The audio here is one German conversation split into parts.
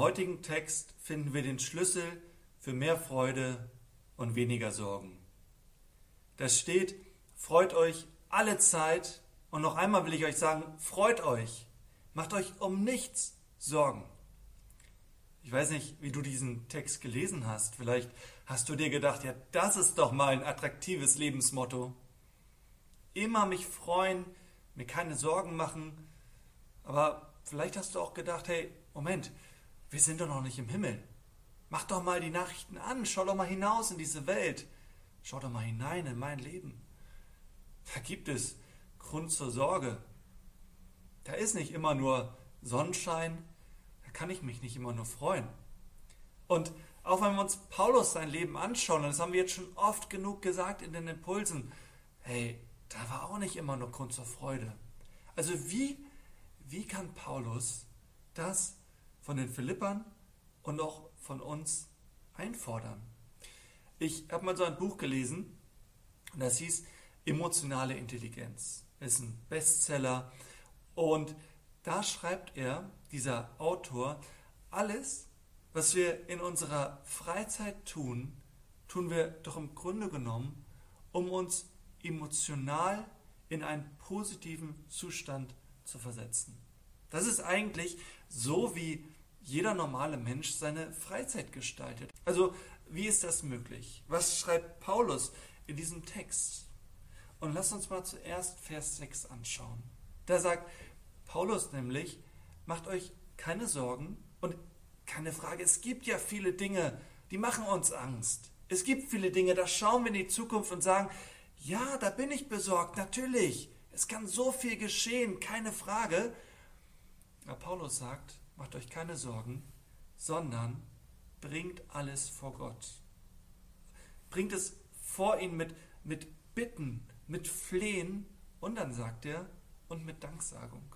heutigen Text finden wir den Schlüssel für mehr Freude und weniger Sorgen. Da steht, freut euch alle Zeit und noch einmal will ich euch sagen, freut euch, macht euch um nichts Sorgen. Ich weiß nicht, wie du diesen Text gelesen hast. Vielleicht hast du dir gedacht, ja, das ist doch mal ein attraktives Lebensmotto. Immer mich freuen, mir keine Sorgen machen. Aber vielleicht hast du auch gedacht, hey, Moment, wir sind doch noch nicht im Himmel. Mach doch mal die Nachrichten an, schau doch mal hinaus in diese Welt. Schau doch mal hinein in mein Leben. Da gibt es Grund zur Sorge. Da ist nicht immer nur Sonnenschein, da kann ich mich nicht immer nur freuen. Und auch wenn wir uns Paulus sein Leben anschauen, und das haben wir jetzt schon oft genug gesagt in den Impulsen, hey, da war auch nicht immer nur Grund zur Freude. Also wie, wie kann Paulus das von den Philippern und auch von uns einfordern? Ich habe mal so ein Buch gelesen und das hieß Emotionale Intelligenz. Ist ein Bestseller und da schreibt er, dieser Autor, alles, was wir in unserer Freizeit tun, tun wir doch im Grunde genommen, um uns emotional in einen positiven Zustand zu versetzen. Das ist eigentlich so, wie jeder normale Mensch seine Freizeit gestaltet. Also, wie ist das möglich? Was schreibt Paulus in diesem Text? Und lass uns mal zuerst Vers 6 anschauen. Da sagt Paulus nämlich, macht euch keine Sorgen und keine Frage, es gibt ja viele Dinge, die machen uns Angst. Es gibt viele Dinge, da schauen wir in die Zukunft und sagen, ja, da bin ich besorgt, natürlich. Es kann so viel geschehen, keine Frage. Paulus sagt, macht euch keine Sorgen, sondern bringt alles vor Gott. Bringt es vor ihn mit, mit Bitten, mit Flehen und dann sagt er, und mit Danksagung.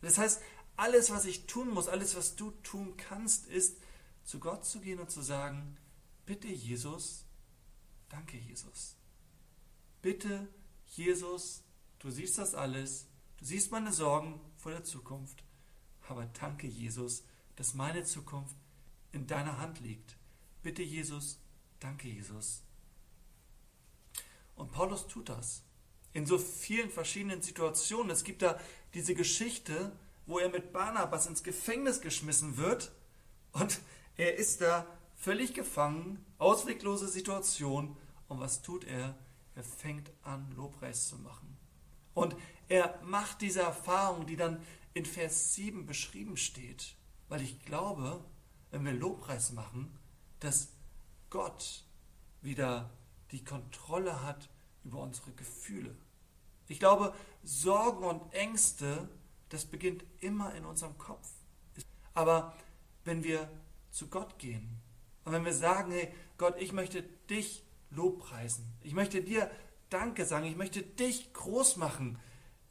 Das heißt, alles, was ich tun muss, alles, was du tun kannst, ist, zu Gott zu gehen und zu sagen, bitte Jesus, danke Jesus. Bitte Jesus, du siehst das alles, du siehst meine Sorgen vor der Zukunft, aber danke Jesus, dass meine Zukunft in deiner Hand liegt. Bitte Jesus, danke Jesus. Und Paulus tut das in so vielen verschiedenen Situationen. Es gibt da diese Geschichte, wo er mit Barnabas ins Gefängnis geschmissen wird und er ist da völlig gefangen, ausweglose Situation. Und was tut er? Er fängt an, Lobpreis zu machen. Und er macht diese Erfahrung, die dann in Vers 7 beschrieben steht. Weil ich glaube, wenn wir Lobpreis machen, dass Gott wieder die Kontrolle hat über unsere Gefühle. Ich glaube, Sorgen und Ängste das beginnt immer in unserem Kopf. Aber wenn wir zu Gott gehen und wenn wir sagen, hey Gott, ich möchte dich lobpreisen, ich möchte dir Danke sagen, ich möchte dich groß machen,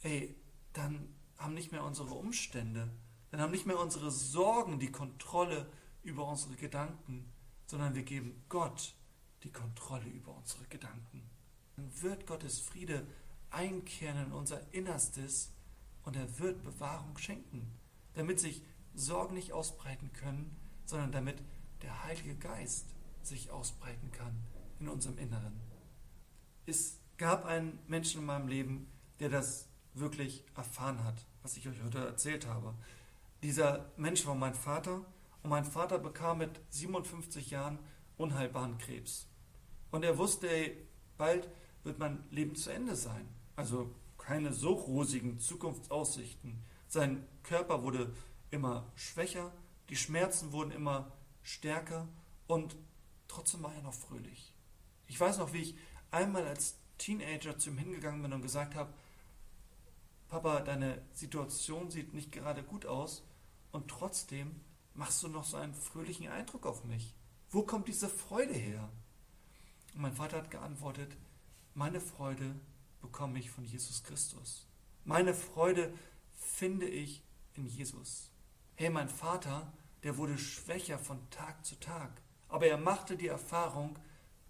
ey, dann haben nicht mehr unsere Umstände, dann haben nicht mehr unsere Sorgen die Kontrolle über unsere Gedanken, sondern wir geben Gott die Kontrolle über unsere Gedanken. Dann wird Gottes Friede einkehren in unser Innerstes und er wird Bewahrung schenken, damit sich Sorgen nicht ausbreiten können, sondern damit der Heilige Geist sich ausbreiten kann in unserem Inneren. Es gab einen Menschen in meinem Leben, der das wirklich erfahren hat, was ich euch heute erzählt habe. Dieser Mensch war mein Vater und mein Vater bekam mit 57 Jahren unheilbaren Krebs. Und er wusste, ey, bald wird mein Leben zu Ende sein. Also keine so rosigen Zukunftsaussichten. Sein Körper wurde immer schwächer, die Schmerzen wurden immer stärker und trotzdem war er noch fröhlich. Ich weiß noch, wie ich einmal als Teenager zu ihm hingegangen bin und gesagt habe, Papa, deine Situation sieht nicht gerade gut aus und trotzdem machst du noch so einen fröhlichen Eindruck auf mich. Wo kommt diese Freude her? Und mein Vater hat geantwortet, meine Freude bekomme ich von Jesus Christus. Meine Freude finde ich in Jesus. Hey, mein Vater, der wurde schwächer von Tag zu Tag, aber er machte die Erfahrung,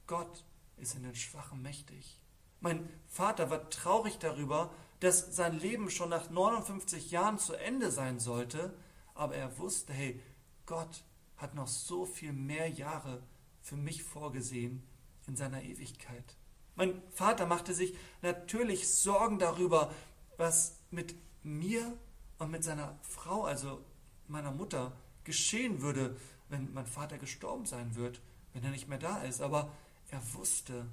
Gott ist in den Schwachen mächtig. Mein Vater war traurig darüber, dass sein Leben schon nach 59 Jahren zu Ende sein sollte, aber er wusste, hey, Gott hat noch so viel mehr Jahre für mich vorgesehen in seiner Ewigkeit. Mein Vater machte sich natürlich Sorgen darüber, was mit mir und mit seiner Frau, also meiner Mutter, geschehen würde, wenn mein Vater gestorben sein wird, wenn er nicht mehr da ist. Aber er wusste,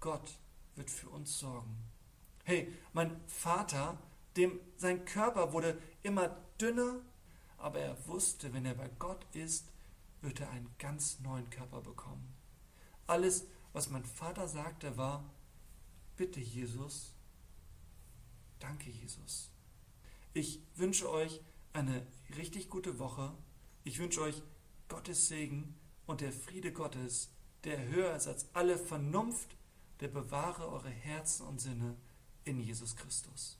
Gott wird für uns sorgen. Hey, mein Vater, dem sein Körper wurde immer dünner, aber er wusste, wenn er bei Gott ist, wird er einen ganz neuen Körper bekommen. Alles, was mein Vater sagte, war, bitte Jesus, danke Jesus. Ich wünsche euch eine richtig gute Woche. Ich wünsche euch Gottes Segen und der Friede Gottes, der höher ist als alle Vernunft, der bewahre eure Herzen und Sinne in Jesus Christus.